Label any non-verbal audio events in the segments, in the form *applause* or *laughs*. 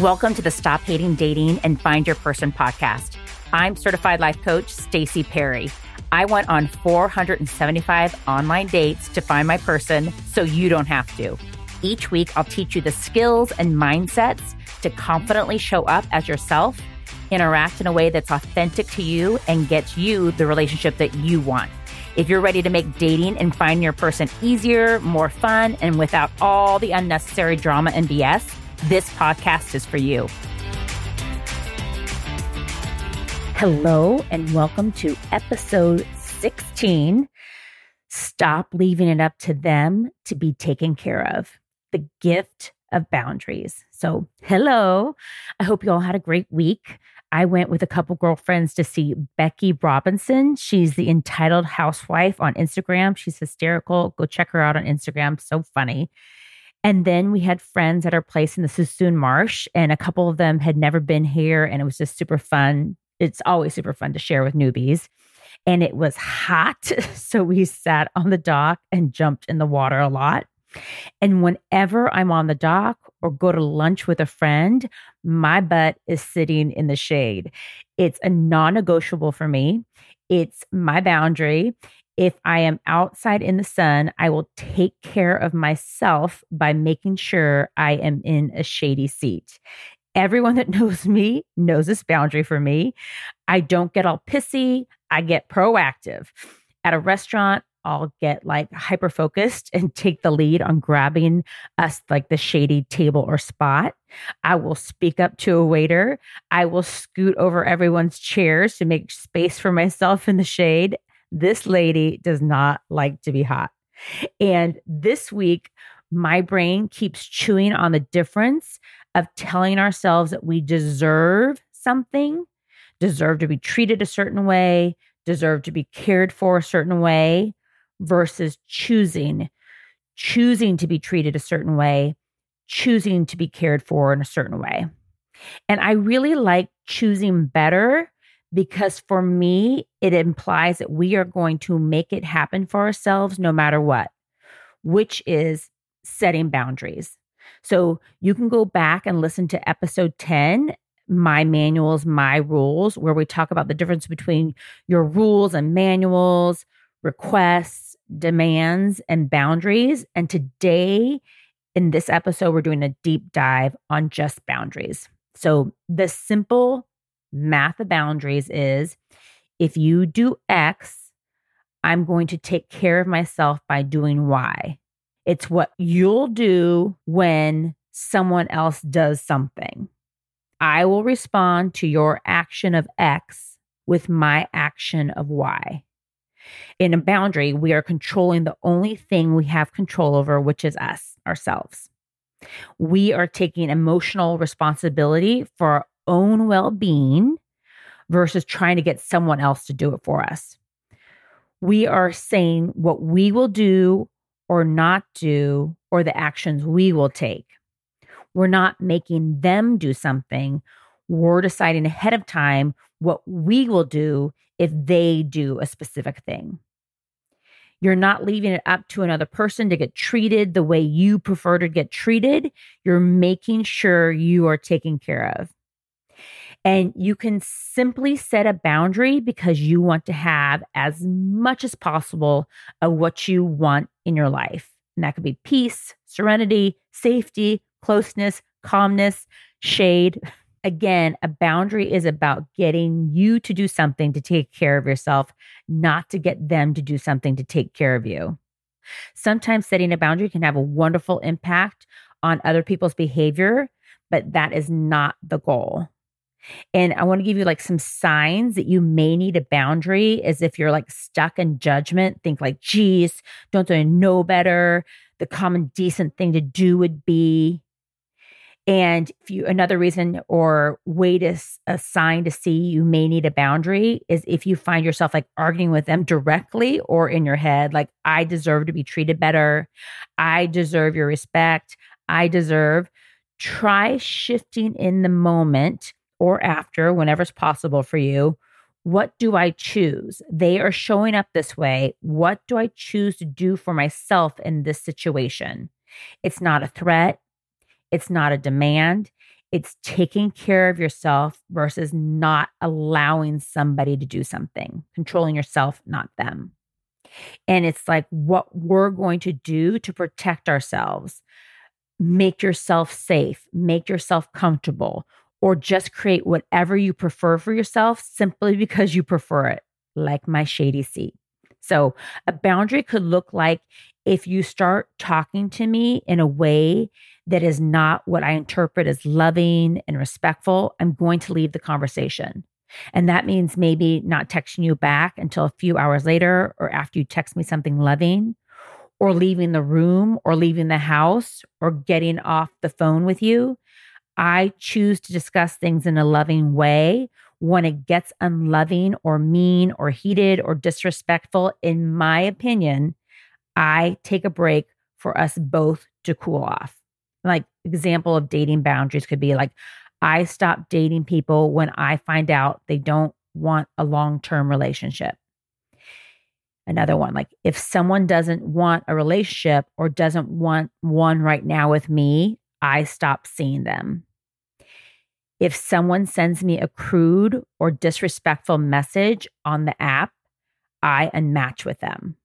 Welcome to the Stop Hating Dating and Find Your Person podcast. I'm certified life coach Stacy Perry. I went on 475 online dates to find my person so you don't have to. Each week, I'll teach you the skills and mindsets to confidently show up as yourself, interact in a way that's authentic to you, and gets you the relationship that you want. If you're ready to make dating and finding your person easier, more fun, and without all the unnecessary drama and BS, this podcast is for you. Hello, and welcome to episode 16 Stop Leaving It Up to Them to Be Taken Care of. The gift of boundaries. So, hello. I hope you all had a great week. I went with a couple girlfriends to see Becky Robinson. She's the entitled housewife on Instagram. She's hysterical. Go check her out on Instagram. So funny. And then we had friends at our place in the Suisun Marsh, and a couple of them had never been here, and it was just super fun. It's always super fun to share with newbies. And it was hot. *laughs* So we sat on the dock and jumped in the water a lot. And whenever I'm on the dock or go to lunch with a friend, my butt is sitting in the shade. It's a non negotiable for me. It's my boundary if I am outside in the sun, I will take care of myself by making sure I am in a shady seat. Everyone that *laughs* knows me knows this boundary for me. I don't get all pissy, I get proactive. At a restaurant, I'll get like hyper focused and take the lead on grabbing us like the shady table or spot. I will speak up to a waiter. I will scoot over everyone's chairs to make space for myself in the shade. This lady does not like to be hot. And this week, my brain keeps chewing on the difference of telling ourselves that we deserve something, deserve to be treated a certain way, deserve to be cared for a certain way, versus choosing, choosing to be treated a certain way, choosing to be cared for in a certain way. And I really like choosing better because for me, it implies that we are going to make it happen for ourselves no matter what, which is setting boundaries. So you can go back and listen to episode 10, My Manuals, My Rules, where we talk about the difference between your rules and manuals, requests, demands, and boundaries. And today, in this episode, we're doing a deep dive on just boundaries. So the simple math of boundaries is if you do X, I'm going to take care of myself by doing Y. It's what you'll do when someone else does something. I will respond to your action of X with my action of Y. In a boundary, we are controlling the only thing we have control over, which is us, ourselves. We are taking emotional responsibility for our own well being versus trying to get someone else to do it for us. We are saying what we will do or not do, or the actions we will take. We're not making them do something. We're deciding ahead of time what we will do if they do a specific thing. You're not leaving it up to another person to get treated the way you prefer to get treated. You're making sure you are taken care of. And you can simply set a boundary because you want to have as much as possible of what you want in your life. And that could be peace, serenity, safety, closeness, calmness, shade. *laughs* Again, a boundary is about getting you to do something to take care of yourself, not to get them to do something to take care of you. Sometimes setting a boundary can have a wonderful impact on other people's behavior, but that is not the goal. And I want to give you like some signs that you may need a boundary as if you're like stuck in judgment. Think like, geez, don't I know better? The common decent thing to do would be. And if you another reason or way to a sign to see you may need a boundary is if you find yourself like arguing with them directly or in your head, like I deserve to be treated better, I deserve your respect, I deserve. Try shifting in the moment or after, whenever it's possible for you, What do I choose? They are showing up this way. What do I choose to do for myself in this situation? It's not a threat. It's not a demand. It's taking care of yourself versus not allowing somebody to do something, controlling yourself, not them. And it's like what we're going to do to protect ourselves. Make yourself safe, make yourself comfortable, or just create whatever you prefer for yourself simply because you prefer it, like my shady seat. So, a boundary could look like if you start talking to me in a way that is not what I interpret as loving and respectful, I'm going to leave the conversation. And that means maybe not texting you back until a few hours later or after you text me something loving, or leaving the room or leaving the house or getting off the phone with you. I choose to discuss things in a loving way. When it gets unloving or mean or heated or disrespectful, in my opinion, I take a break for us both to cool off. Like example of dating boundaries could be like I stop dating people when I find out they don't want a long-term relationship. Another one, like if someone doesn't want a relationship or doesn't want one right now with me, I stop seeing them. If someone sends me a crude or disrespectful message on the app, I unmatch with them.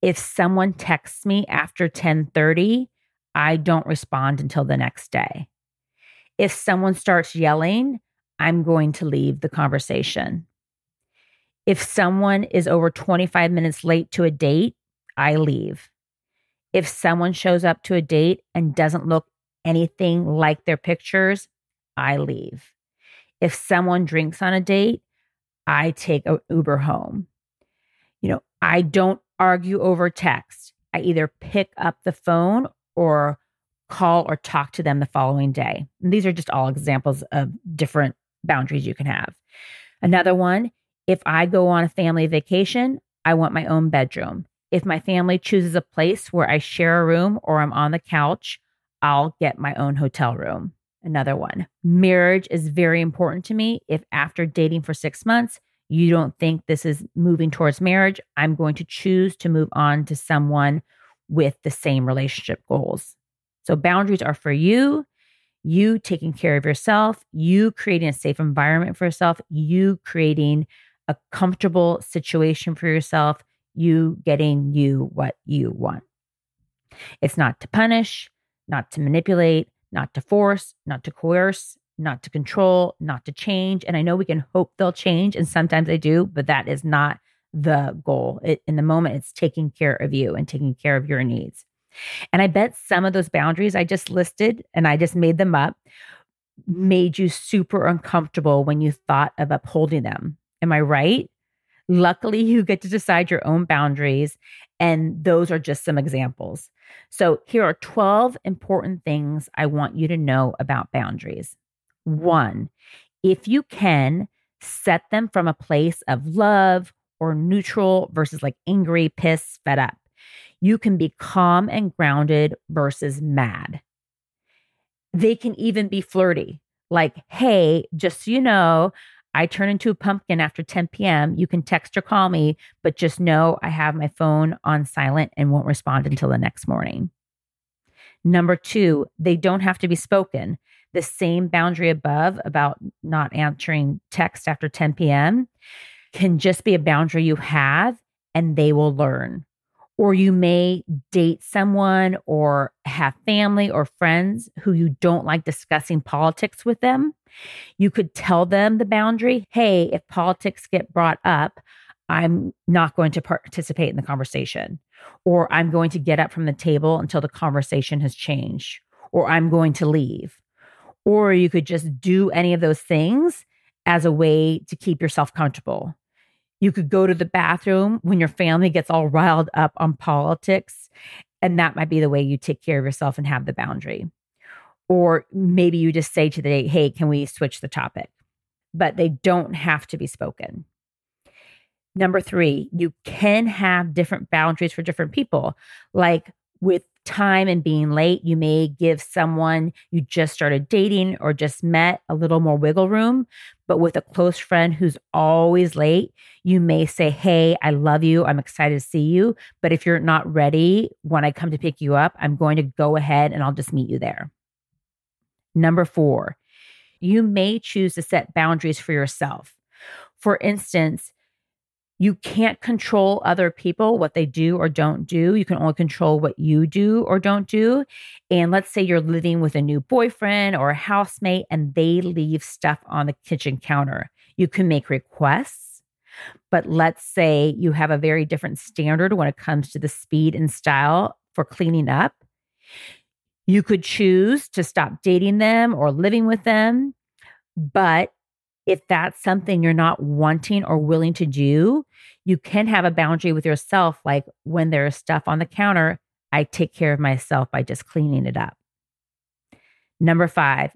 If someone texts me after 10:30, I don't respond until the next day. If someone starts yelling, I'm going to leave the conversation. If someone is over 25 minutes late to a date, I leave. If someone shows up to a date and doesn't look anything like their pictures, I leave. If someone drinks on a date, I take an Uber home. You know, I don't argue over text. I either pick up the phone or call or talk to them the following day. And these are just all examples of different boundaries you can have. Another one, if I go on a family vacation, I want my own bedroom. If my family chooses a place where I share a room or I'm on the couch, I'll get my own hotel room. Another one, marriage is very important to me. If after dating for six months, you don't think this is moving towards marriage, I'm going to choose to move on to someone with the same relationship goals. So, boundaries are for you, you taking care of yourself, you creating a safe environment for yourself, you creating a comfortable situation for yourself, you getting you what you want. It's not to punish, not to manipulate, not to force, not to coerce, not to control, not to change. And I know we can hope they'll change, and sometimes they do, but that is not the goal. It, in the moment, it's taking care of you and taking care of your needs. And I bet some of those boundaries I just listed and I just made them up made you super uncomfortable when you thought of upholding them. Am I right? Luckily, you get to decide your own boundaries, and those are just some examples. So, here are 12 important things I want you to know about boundaries. One, if you can, set them from a place of love or neutral versus like angry, pissed, fed up. You can be calm and grounded versus mad. They can even be flirty, like, hey, just so you know, I turn into a pumpkin after 10 p.m. You can text or call me, but just know I have my phone on silent and won't respond until the next morning. Number two, they don't have to be spoken. The same boundary above about not answering text after 10 p.m. can just be a boundary you have and they will learn. Or you may date someone or have family or friends who you don't like discussing politics with them. You could tell them the boundary hey, if politics get brought up, I'm not going to participate in the conversation, or I'm going to get up from the table until the conversation has changed, or I'm going to leave. Or you could just do any of those things as a way to keep yourself comfortable. You could go to the bathroom when your family gets all riled up on politics, and that might be the way you take care of yourself and have the boundary. Or maybe you just say to the date, hey, can we switch the topic? But they don't have to be spoken. Number three, you can have different boundaries for different people. Like with time and being late, you may give someone you just started dating or just met a little more wiggle room. But with a close friend who's always late, you may say, Hey, I love you. I'm excited to see you. But if you're not ready when I come to pick you up, I'm going to go ahead and I'll just meet you there. Number four, you may choose to set boundaries for yourself. For instance, you can't control other people, what they do or don't do. You can only control what you do or don't do. And let's say you're living with a new boyfriend or a housemate and they leave stuff on the kitchen counter. You can make requests, but let's say you have a very different standard when it comes to the speed and style for cleaning up. You could choose to stop dating them or living with them, but if that's something you're not wanting or willing to do, you can have a boundary with yourself. Like when there's stuff on the counter, I take care of myself by just cleaning it up. Number five,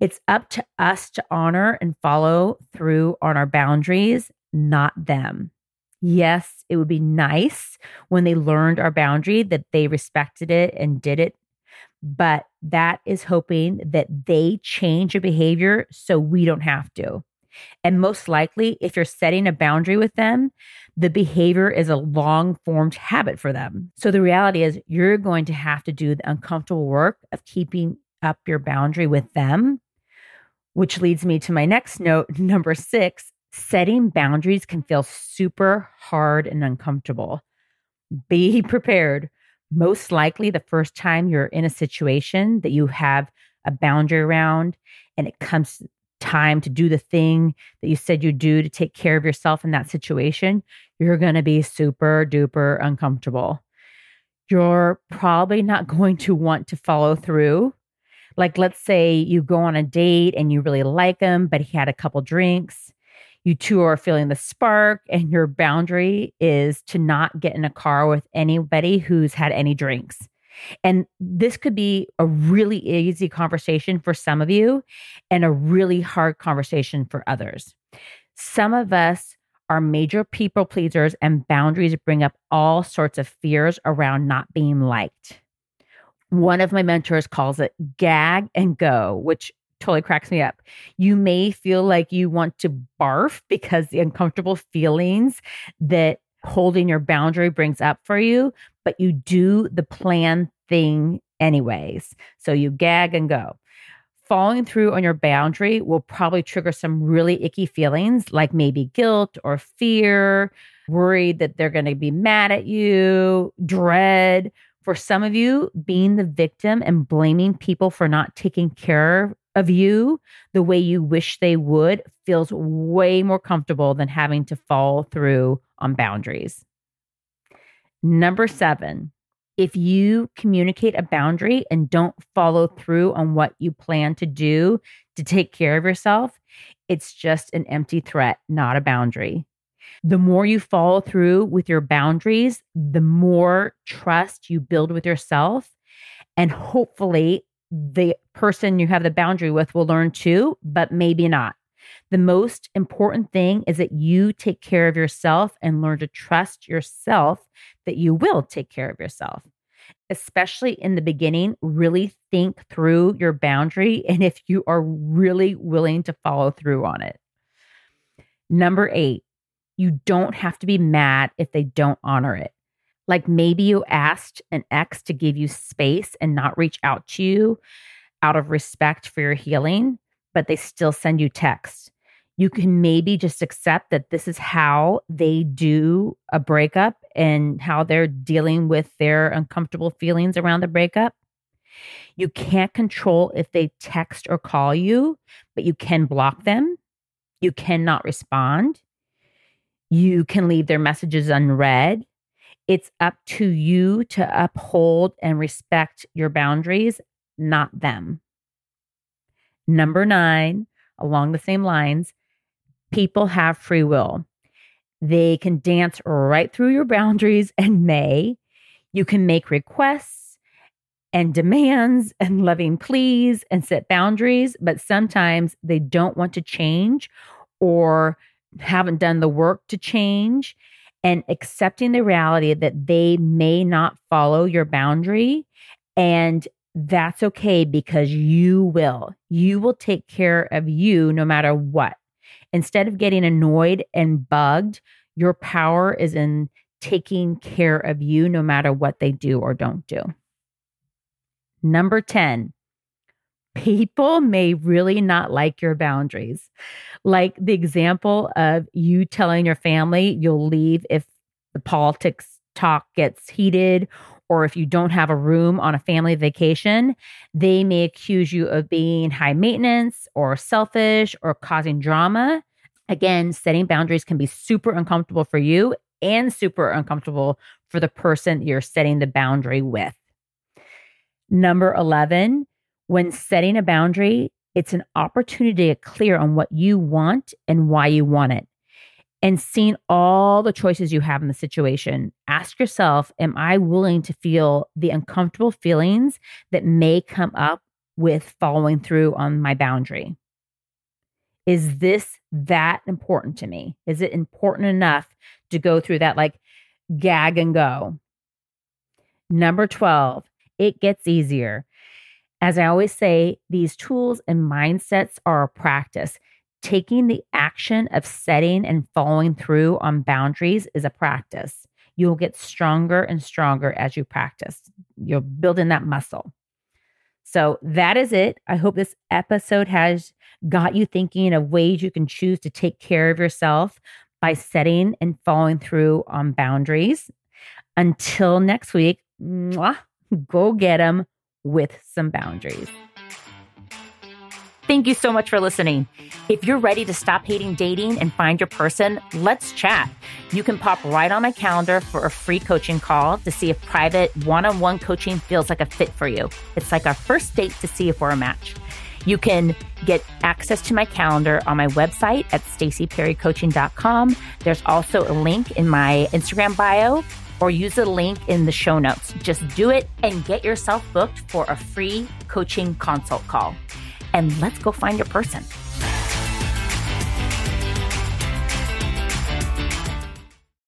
it's up to us to honor and follow through on our boundaries, not them. Yes, it would be nice when they learned our boundary that they respected it and did it but that is hoping that they change a behavior so we don't have to. And most likely, if you're setting a boundary with them, the behavior is a long formed habit for them. So the reality is, you're going to have to do the uncomfortable work of keeping up your boundary with them, which leads me to my next note, *laughs* number six setting boundaries can feel super hard and uncomfortable. Be *laughs* prepared most likely the first time you're in a situation that you have a boundary around and it comes time to do the thing that you said you do to take care of yourself in that situation, you're going to be super duper uncomfortable. You're probably not going to want to follow through. Like, let's say you go on a date and you really like him, but he had a couple drinks you two are feeling the spark and your boundary is to not get in a car with anybody who's had any drinks. And this could be a really easy conversation for some of you and a really hard conversation for others. Some of us are major people pleasers, and boundaries bring up all sorts of fears around not being liked. One of my mentors calls it gag and go, which totally cracks me up. You may feel like you want to barf because the uncomfortable feelings that holding your boundary brings up for you, but you do the plan thing anyways. So you gag and go. Following through on your boundary will probably trigger some really icky feelings like maybe guilt or fear, worried that they're going to be mad at you, dread. For some of you, being the victim and blaming people for not taking care of you the way you wish they would feels way more comfortable than having to fall through on boundaries. Number seven, if you communicate a boundary and don't follow through on what you plan to do to take care of yourself, it's just an empty threat, not a boundary. The more you follow through with your boundaries, the more trust you build with yourself. And hopefully, the person you have the boundary with will learn too, but maybe not. The most important thing is that you take care of yourself and learn to trust yourself that you will take care of yourself. Especially in the beginning, really think through your boundary and if you are really willing to follow through on it. Number eight, you don't have to be mad if they don't honor it. Like maybe you asked an ex to give you space and not reach out to you out of respect for your healing, but they still send you texts. You can maybe just accept that this is how they do a breakup and how they're dealing with their uncomfortable feelings around the breakup. You can't control if they text or call you, but you can block them. You cannot respond. You can leave their messages unread. It's up to you to uphold and respect your boundaries, not them. Number nine, along the same lines, people have free will. They can dance right through your boundaries and may. You can make requests and demands and loving pleas and set boundaries, but sometimes they don't want to change or haven't done the work to change and accepting the reality that they may not follow your boundary. And that's okay because you will. You will take care of you no matter what. Instead of getting annoyed and bugged, your power is in taking care of you no matter what they do or don't do. Number 10, people may really not like your boundaries. Like the example of you telling your family you'll leave if the politics talk gets heated or if you don't have a room on a family vacation, they may accuse you of being high maintenance or selfish or causing drama. Again, setting boundaries can be super uncomfortable for you and super uncomfortable for the person you're setting the boundary with. Number 11, when setting a boundary, it's an opportunity to clear on what you want and why you want it. And seeing all the choices you have in the situation, ask yourself Am I willing to feel the uncomfortable feelings that may come up with following through on my boundary? Is this that important to me? Is it important enough to go through that like gag and go? Number 12, it gets easier. As I always say, these tools and mindsets are a practice. Taking the action of setting and following through on boundaries is a practice. You'll get stronger and stronger as you practice. You're building that muscle. So that is it. I hope this episode has got you thinking of ways you can choose to take care of yourself by setting and following through on boundaries. Until next week, mwah, go get them with some boundaries. Thank you so much for listening. If you're ready to stop hating dating and find your person, let's chat. You can pop right on my calendar for a free coaching call to see if private one on one coaching feels like a fit for you. It's like our first date to see if we're a match. You can get access to my calendar on my website at stacyperrycoaching.com. There's also a link in my Instagram bio or use the link in the show notes. Just do it and get yourself booked for a free coaching consult call. And let's go find your person.